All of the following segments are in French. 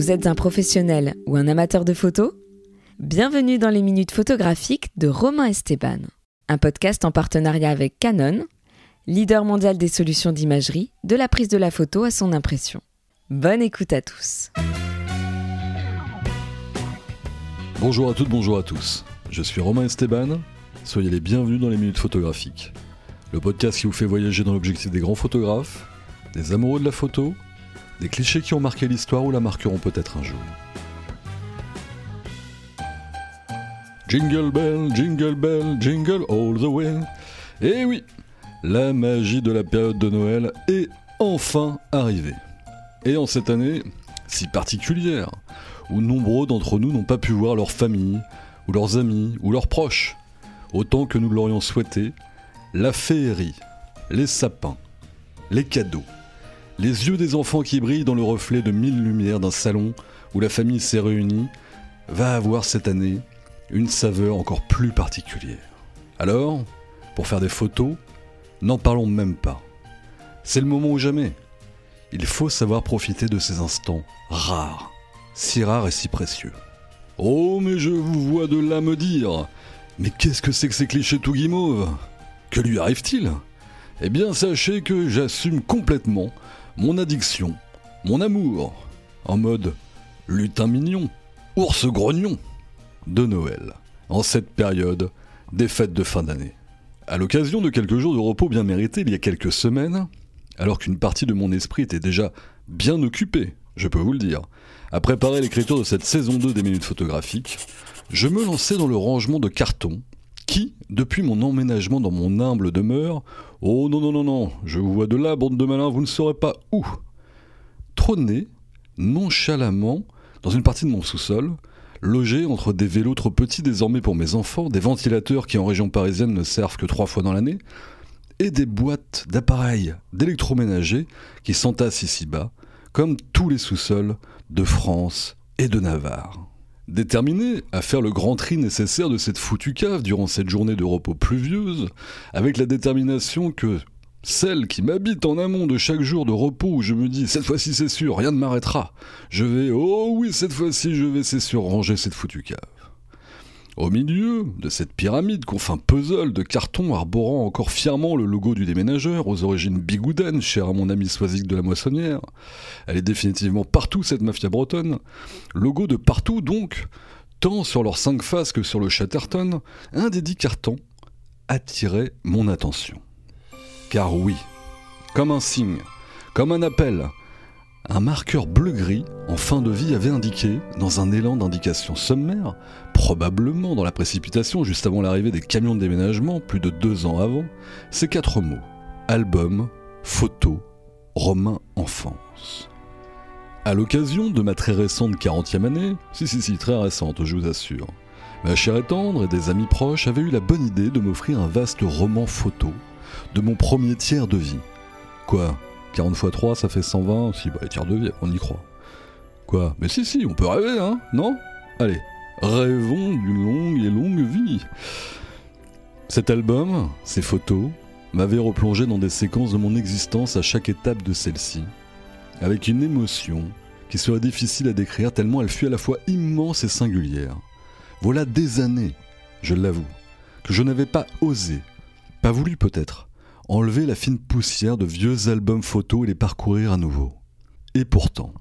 Vous êtes un professionnel ou un amateur de photos Bienvenue dans les minutes photographiques de Romain Esteban, un podcast en partenariat avec Canon, leader mondial des solutions d'imagerie, de la prise de la photo à son impression. Bonne écoute à tous. Bonjour à toutes, bonjour à tous. Je suis Romain Esteban. Soyez les bienvenus dans les minutes photographiques. Le podcast qui vous fait voyager dans l'objectif des grands photographes, des amoureux de la photo, des clichés qui ont marqué l'histoire ou la marqueront peut-être un jour. Jingle bell, jingle bell, jingle all the way. Et oui, la magie de la période de Noël est enfin arrivée. Et en cette année si particulière, où nombreux d'entre nous n'ont pas pu voir leur famille, ou leurs amis, ou leurs proches, autant que nous l'aurions souhaité, la féerie, les sapins, les cadeaux, les yeux des enfants qui brillent dans le reflet de mille lumières d'un salon où la famille s'est réunie, va avoir cette année une saveur encore plus particulière. Alors, pour faire des photos, n'en parlons même pas. C'est le moment ou jamais. Il faut savoir profiter de ces instants rares, si rares et si précieux. Oh, mais je vous vois de là me dire Mais qu'est-ce que c'est que ces clichés tout guimauves? Que lui arrive-t-il? Eh bien, sachez que j'assume complètement mon addiction, mon amour, en mode lutin mignon, ours grognon de Noël, en cette période des fêtes de fin d'année. À l'occasion de quelques jours de repos bien mérités il y a quelques semaines, alors qu'une partie de mon esprit était déjà bien occupée, je peux vous le dire, à préparer l'écriture de cette saison 2 des minutes photographiques, je me lançais dans le rangement de cartons qui, depuis mon emménagement dans mon humble demeure, oh non non non non, je vous vois de là, bande de malins, vous ne saurez pas où, trônait nonchalamment dans une partie de mon sous-sol, logé entre des vélos trop petits désormais pour mes enfants, des ventilateurs qui en région parisienne ne servent que trois fois dans l'année, et des boîtes d'appareils d'électroménager qui s'entassent ici-bas, comme tous les sous-sols de France et de Navarre. Déterminé à faire le grand tri nécessaire de cette foutue cave durant cette journée de repos pluvieuse, avec la détermination que celle qui m'habite en amont de chaque jour de repos où je me dis cette fois-ci c'est sûr, rien ne m'arrêtera, je vais, oh oui, cette fois-ci je vais c'est sûr ranger cette foutue cave. Au milieu de cette pyramide confin puzzle de carton arborant encore fièrement le logo du déménageur, aux origines bigoudaines, cher à mon ami Soisic de la Moissonnière, elle est définitivement partout cette mafia bretonne, logo de partout donc, tant sur leurs cinq faces que sur le Chatterton, un des dix cartons attirait mon attention. Car oui, comme un signe, comme un appel, un marqueur bleu-gris en fin de vie avait indiqué, dans un élan d'indication sommaire, probablement dans la précipitation juste avant l'arrivée des camions de déménagement, plus de deux ans avant, ces quatre mots album, photo, Romain enfance. À l'occasion de ma très récente 40e année, si si si très récente je vous assure, ma chère et tendre et des amis proches avaient eu la bonne idée de m'offrir un vaste roman photo de mon premier tiers de vie. Quoi 40 x 3, ça fait 120. Si, bah, tiers de vie, on y croit. Quoi Mais si, si, on peut rêver, hein Non? Allez, rêvons d'une longue et longue vie. Cet album, ces photos, m'avaient replongé dans des séquences de mon existence à chaque étape de celle-ci, avec une émotion qui serait difficile à décrire tellement elle fut à la fois immense et singulière. Voilà des années, je l'avoue, que je n'avais pas osé, pas voulu peut-être, enlever la fine poussière de vieux albums photos et les parcourir à nouveau. Et pourtant,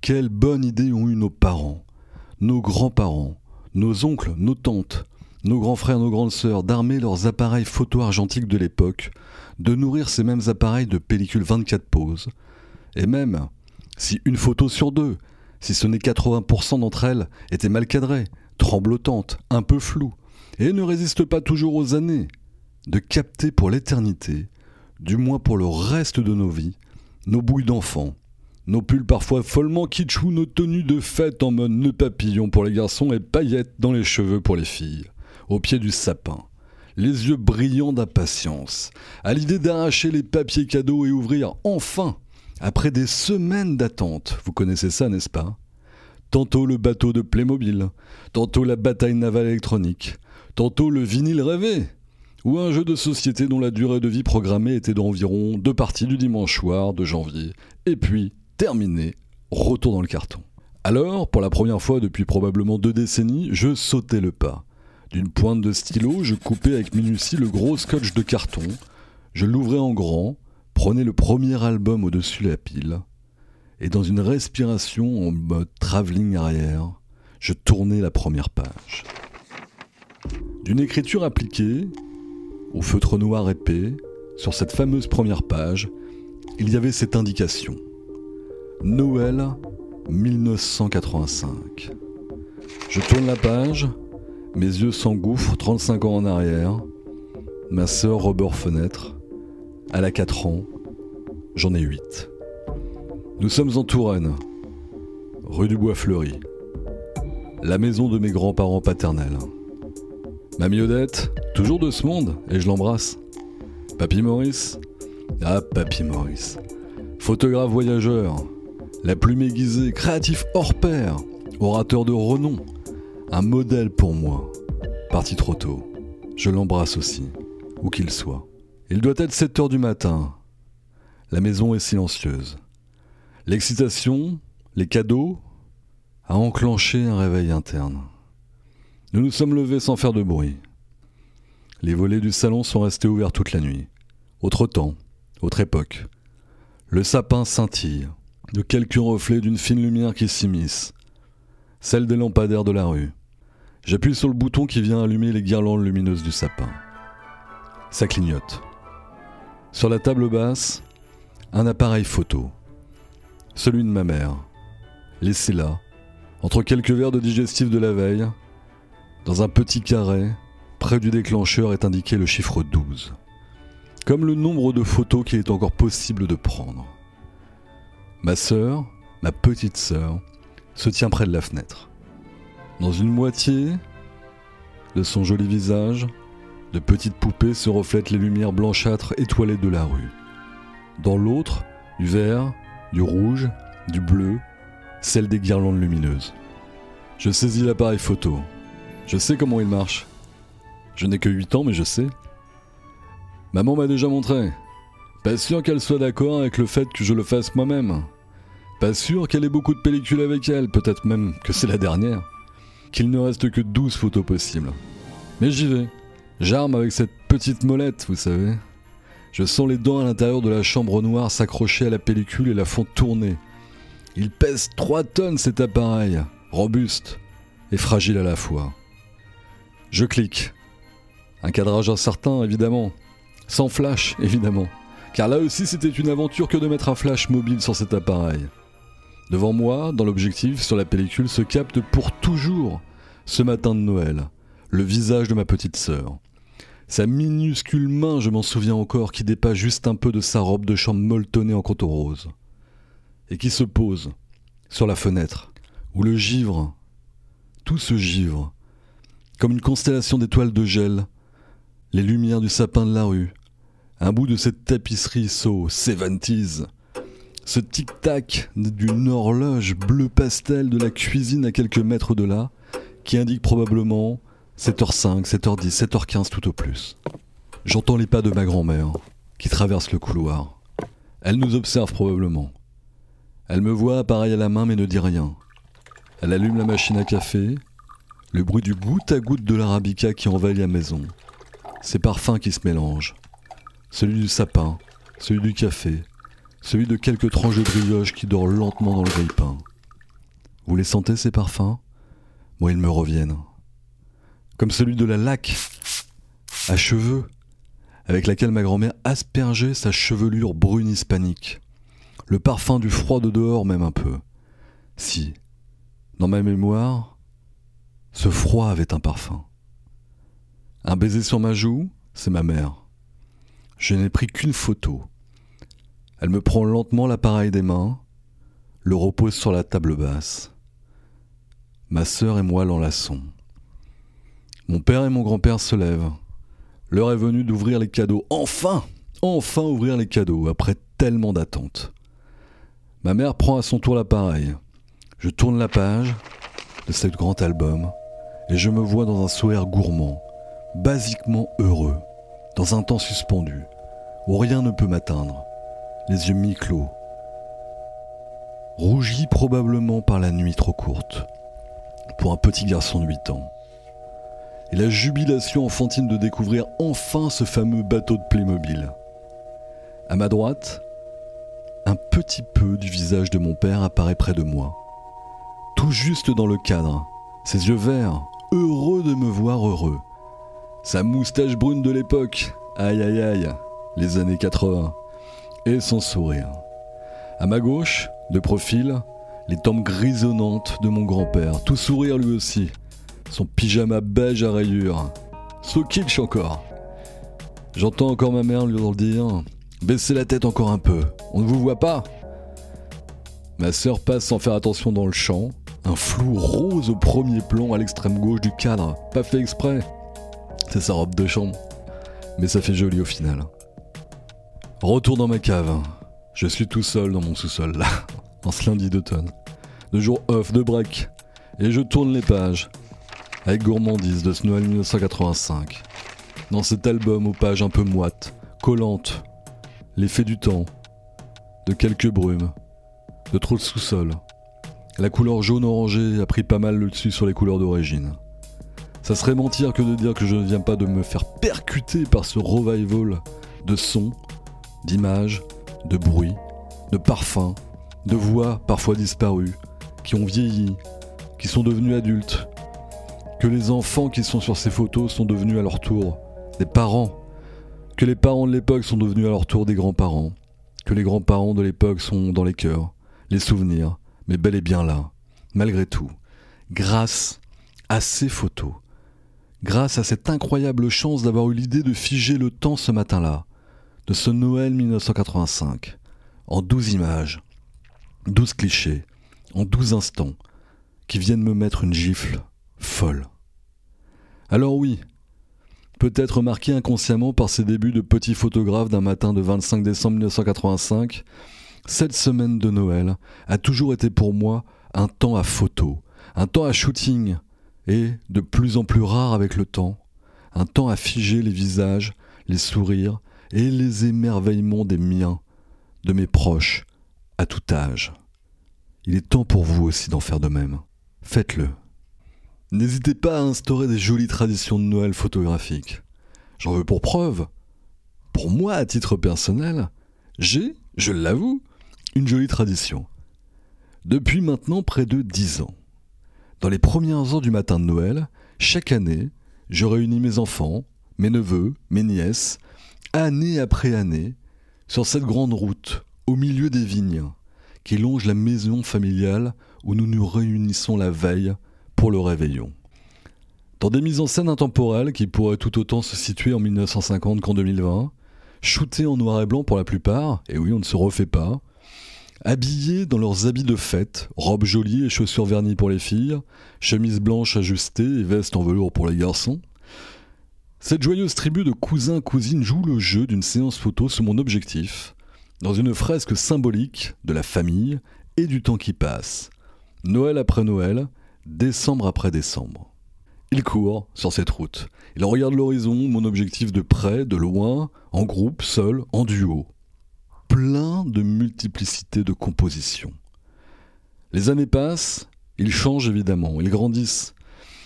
quelle bonne idée ont eu nos parents, nos grands-parents, nos oncles, nos tantes, nos grands frères, nos grandes sœurs d'armer leurs appareils photo argentiques de l'époque, de nourrir ces mêmes appareils de pellicules 24 poses, et même, si une photo sur deux, si ce n'est 80% d'entre elles, étaient mal cadrées, tremblotantes, un peu floues, et ne résistent pas toujours aux années, de capter pour l'éternité, du moins pour le reste de nos vies, nos bouilles d'enfants, nos pulls parfois follement kitschou, nos tenues de fête en mode nœud papillon pour les garçons et paillettes dans les cheveux pour les filles, au pied du sapin, les yeux brillants d'impatience, à l'idée d'arracher les papiers cadeaux et ouvrir enfin, après des semaines d'attente, vous connaissez ça n'est-ce pas? Tantôt le bateau de Playmobil, tantôt la bataille navale électronique, tantôt le vinyle rêvé, ou un jeu de société dont la durée de vie programmée était d'environ deux parties du dimanche soir de janvier, et puis, terminé, retour dans le carton. Alors, pour la première fois depuis probablement deux décennies, je sautais le pas. D'une pointe de stylo, je coupais avec minutie le gros scotch de carton, je l'ouvrais en grand, prenais le premier album au-dessus de la pile, et dans une respiration en mode travelling arrière, je tournais la première page. D'une écriture appliquée, au feutre noir épais, sur cette fameuse première page, il y avait cette indication. Noël 1985. Je tourne la page, mes yeux s'engouffrent 35 ans en arrière. Ma sœur Robert Fenêtre, elle a 4 ans, j'en ai 8. Nous sommes en Touraine, rue du Bois Fleuri, la maison de mes grands-parents paternels. Mamie Odette, toujours de ce monde, et je l'embrasse. Papy Maurice Ah, Papy Maurice. Photographe voyageur, la plume aiguisée, créatif hors pair, orateur de renom, un modèle pour moi. Parti trop tôt. Je l'embrasse aussi, où qu'il soit. Il doit être 7 heures du matin. La maison est silencieuse. L'excitation, les cadeaux, a enclenché un réveil interne. Nous nous sommes levés sans faire de bruit. Les volets du salon sont restés ouverts toute la nuit. Autre temps, autre époque. Le sapin scintille de quelques reflets d'une fine lumière qui s'immisce, celle des lampadaires de la rue. J'appuie sur le bouton qui vient allumer les guirlandes lumineuses du sapin. Ça clignote. Sur la table basse, un appareil photo. Celui de ma mère. Laissé là, entre quelques verres de digestif de la veille, dans un petit carré, près du déclencheur est indiqué le chiffre 12. Comme le nombre de photos qu'il est encore possible de prendre. Ma sœur, ma petite sœur, se tient près de la fenêtre. Dans une moitié de son joli visage, de petites poupées se reflètent les lumières blanchâtres étoilées de la rue. Dans l'autre, du vert, du rouge, du bleu, celle des guirlandes lumineuses. Je saisis l'appareil photo. Je sais comment il marche. Je n'ai que 8 ans, mais je sais. Maman m'a déjà montré. Pas sûr qu'elle soit d'accord avec le fait que je le fasse moi-même. Pas sûr qu'elle ait beaucoup de pellicules avec elle, peut-être même que c'est la dernière. Qu'il ne reste que 12 photos possibles. Mais j'y vais. J'arme avec cette petite molette, vous savez. Je sens les dents à l'intérieur de la chambre noire s'accrocher à la pellicule et la font tourner. Il pèse 3 tonnes cet appareil, robuste et fragile à la fois. Je clique. Un cadrage incertain, évidemment. Sans flash, évidemment. Car là aussi, c'était une aventure que de mettre un flash mobile sur cet appareil. Devant moi, dans l'objectif, sur la pellicule, se capte pour toujours, ce matin de Noël, le visage de ma petite sœur. Sa minuscule main, je m'en souviens encore, qui dépasse juste un peu de sa robe de chambre molletonnée en coton rose. Et qui se pose sur la fenêtre, où le givre, tout ce givre, comme une constellation d'étoiles de gel, les lumières du sapin de la rue, un bout de cette tapisserie so 70s, ce tic-tac d'une horloge bleu pastel de la cuisine à quelques mètres de là, qui indique probablement 7h05, 7h10, 7h15 tout au plus. J'entends les pas de ma grand-mère, qui traverse le couloir. Elle nous observe probablement. Elle me voit appareil à la main mais ne dit rien. Elle allume la machine à café, le bruit du goutte à goutte de l'arabica qui envahit la maison. Ces parfums qui se mélangent celui du sapin, celui du café, celui de quelques tranches de brioche qui dort lentement dans le grille-pain. Vous les sentez ces parfums? Moi, ils me reviennent. Comme celui de la laque à cheveux, avec laquelle ma grand-mère aspergeait sa chevelure brune hispanique. Le parfum du froid de dehors même un peu. Si, dans ma mémoire, ce froid avait un parfum. Un baiser sur ma joue, c'est ma mère. Je n'ai pris qu'une photo. Elle me prend lentement l'appareil des mains, le repose sur la table basse. Ma sœur et moi l'enlaçons. Mon père et mon grand-père se lèvent. L'heure est venue d'ouvrir les cadeaux. Enfin Enfin ouvrir les cadeaux, après tellement d'attentes. Ma mère prend à son tour l'appareil. Je tourne la page de ce grand album et je me vois dans un sourire gourmand, basiquement heureux dans un temps suspendu, où rien ne peut m'atteindre, les yeux mi-clos, rougi probablement par la nuit trop courte, pour un petit garçon de 8 ans. Et la jubilation enfantine de découvrir enfin ce fameux bateau de Playmobil. À ma droite, un petit peu du visage de mon père apparaît près de moi, tout juste dans le cadre, ses yeux verts, heureux de me voir heureux. Sa moustache brune de l'époque, aïe aïe aïe, les années 80, et son sourire. À ma gauche, de profil, les tempes grisonnantes de mon grand-père, tout sourire lui aussi, son pyjama beige à rayures. So kitsch encore. J'entends encore ma mère lui dire Baissez la tête encore un peu, on ne vous voit pas Ma sœur passe sans faire attention dans le champ, un flou rose au premier plan à l'extrême gauche du cadre, pas fait exprès. C'est sa robe de chambre, mais ça fait joli au final. Retour dans ma cave. Je suis tout seul dans mon sous-sol là, en ce lundi d'automne. De jour off, de break. Et je tourne les pages, avec gourmandise de ce Noël 1985. Dans cet album aux pages un peu moites, collantes, l'effet du temps, de quelques brumes, de trop de sous-sol. La couleur jaune-orangé a pris pas mal le dessus sur les couleurs d'origine. Ça serait mentir que de dire que je ne viens pas de me faire percuter par ce revival de sons, d'images, de bruits, de parfums, de voix parfois disparues, qui ont vieilli, qui sont devenus adultes, que les enfants qui sont sur ces photos sont devenus à leur tour des parents, que les parents de l'époque sont devenus à leur tour des grands-parents, que les grands-parents de l'époque sont dans les cœurs, les souvenirs, mais bel et bien là, malgré tout, grâce à ces photos, grâce à cette incroyable chance d'avoir eu l'idée de figer le temps ce matin-là, de ce Noël 1985, en douze images, douze clichés, en douze instants, qui viennent me mettre une gifle folle. Alors oui, peut-être marqué inconsciemment par ces débuts de petit photographe d'un matin de 25 décembre 1985, cette semaine de Noël a toujours été pour moi un temps à photo, un temps à shooting, et, de plus en plus rare avec le temps, un temps à figer les visages, les sourires et les émerveillements des miens, de mes proches, à tout âge. Il est temps pour vous aussi d'en faire de même. Faites-le. N'hésitez pas à instaurer des jolies traditions de Noël photographiques. J'en veux pour preuve. Pour moi, à titre personnel, j'ai, je l'avoue, une jolie tradition. Depuis maintenant près de dix ans. Dans les premières heures du matin de Noël, chaque année, je réunis mes enfants, mes neveux, mes nièces, année après année, sur cette grande route, au milieu des vignes, qui longe la maison familiale où nous nous réunissons la veille pour le réveillon. Dans des mises en scène intemporelles qui pourraient tout autant se situer en 1950 qu'en 2020, shootées en noir et blanc pour la plupart, et oui on ne se refait pas, habillés dans leurs habits de fête, robes jolies et chaussures vernies pour les filles, chemises blanches ajustées et vestes en velours pour les garçons. Cette joyeuse tribu de cousins-cousines joue le jeu d'une séance photo sous mon objectif, dans une fresque symbolique de la famille et du temps qui passe. Noël après Noël, décembre après décembre. Il court sur cette route. Il regarde l'horizon, mon objectif de près, de loin, en groupe, seul, en duo plein de multiplicité de compositions. Les années passent, ils changent évidemment, ils grandissent.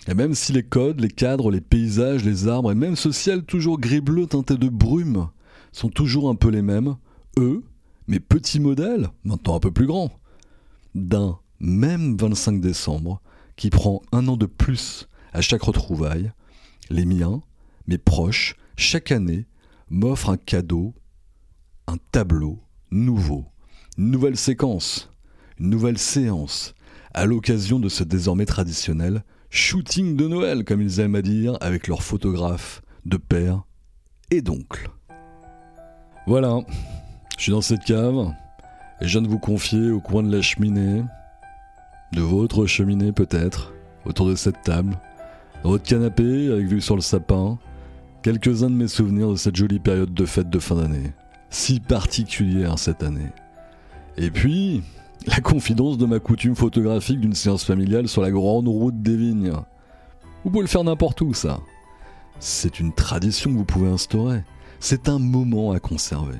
Et même si les codes, les cadres, les paysages, les arbres et même ce ciel toujours gris-bleu teinté de brume sont toujours un peu les mêmes, eux, mes petits modèles, maintenant un peu plus grands, d'un même 25 décembre qui prend un an de plus à chaque retrouvaille, les miens, mes proches, chaque année, m'offrent un cadeau un tableau nouveau, une nouvelle séquence, une nouvelle séance, à l'occasion de ce désormais traditionnel shooting de Noël, comme ils aiment à dire, avec leurs photographes de père et d'oncle. Voilà, je suis dans cette cave, et je viens de vous confier au coin de la cheminée, de votre cheminée peut-être, autour de cette table, dans votre canapé avec vue sur le sapin, quelques-uns de mes souvenirs de cette jolie période de fête de fin d'année si particulière cette année. Et puis, la confidence de ma coutume photographique d'une séance familiale sur la grande route des vignes. Vous pouvez le faire n'importe où, ça. C'est une tradition que vous pouvez instaurer. C'est un moment à conserver.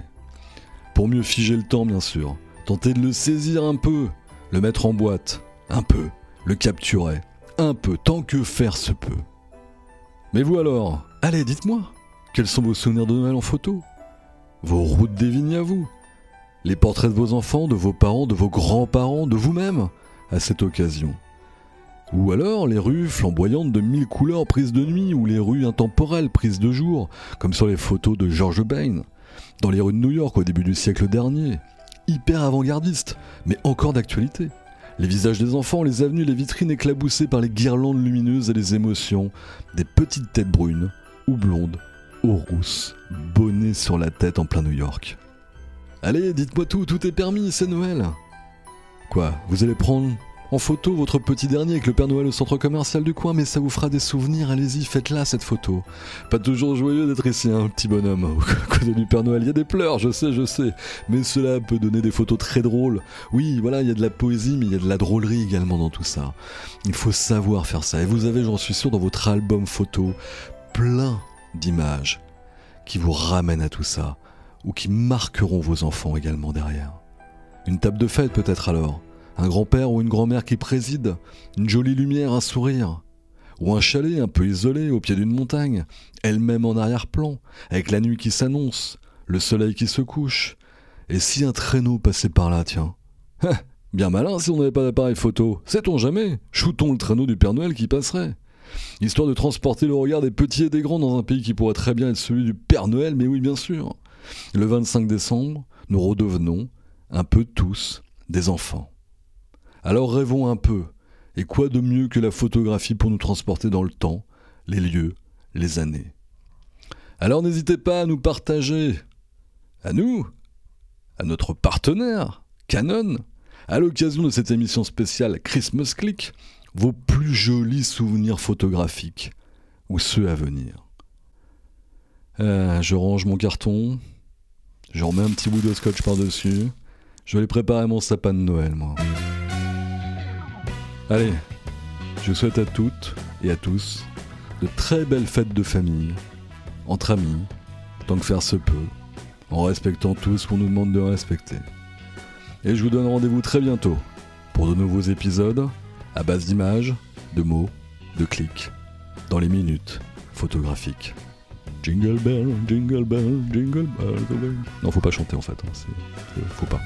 Pour mieux figer le temps, bien sûr. Tentez de le saisir un peu, le mettre en boîte, un peu, le capturer, un peu, tant que faire se peut. Mais vous alors, allez, dites-moi, quels sont vos souvenirs de Noël en photo? Vos routes des vignes à vous Les portraits de vos enfants, de vos parents, de vos grands-parents, de vous-même, à cette occasion ou alors les rues flamboyantes de mille couleurs prises de nuit, ou les rues intemporelles prises de jour, comme sur les photos de George Bain, dans les rues de New York au début du siècle dernier. Hyper avant-gardiste, mais encore d'actualité. Les visages des enfants, les avenues, les vitrines éclaboussées par les guirlandes lumineuses et les émotions, des petites têtes brunes ou blondes, ou rousses, bonnées sur la tête en plein New York. Allez, dites-moi tout, tout est permis, c'est Noël. Quoi, vous allez prendre en photo votre petit dernier avec le Père Noël au centre commercial du coin, mais ça vous fera des souvenirs, allez-y, faites-la cette photo. Pas toujours joyeux d'être ici, un hein, petit bonhomme. Au côté du Père Noël, il y a des pleurs, je sais, je sais, mais cela peut donner des photos très drôles. Oui, voilà, il y a de la poésie, mais il y a de la drôlerie également dans tout ça. Il faut savoir faire ça, et vous avez, j'en suis sûr, dans votre album photo, plein d'images qui vous ramènent à tout ça, ou qui marqueront vos enfants également derrière. Une table de fête peut-être alors. Un grand-père ou une grand-mère qui préside, une jolie lumière, un sourire, ou un chalet un peu isolé au pied d'une montagne, elle-même en arrière-plan, avec la nuit qui s'annonce, le soleil qui se couche, et si un traîneau passait par là, tiens. Bien malin si on n'avait pas d'appareil photo, sait-on jamais? Shootons le traîneau du Père Noël qui passerait Histoire de transporter le regard des petits et des grands dans un pays qui pourrait très bien être celui du Père Noël, mais oui, bien sûr. Le 25 décembre, nous redevenons, un peu tous, des enfants. Alors rêvons un peu, et quoi de mieux que la photographie pour nous transporter dans le temps, les lieux, les années? Alors n'hésitez pas à nous partager, à nous, à notre partenaire, Canon, à l'occasion de cette émission spéciale Christmas Click, vos plus jolis souvenirs photographiques, ou ceux à venir. Euh, je range mon carton, je remets un petit bout de scotch par-dessus, je vais préparer mon sapin de Noël, moi. Allez, je souhaite à toutes et à tous de très belles fêtes de famille, entre amis, tant que faire se peut, en respectant tout ce qu'on nous demande de respecter. Et je vous donne rendez-vous très bientôt pour de nouveaux épisodes à base d'images, de mots, de clics, dans les minutes photographiques. Jingle bell, jingle bell, jingle bell. Non, faut pas chanter en fait, hein, faut pas.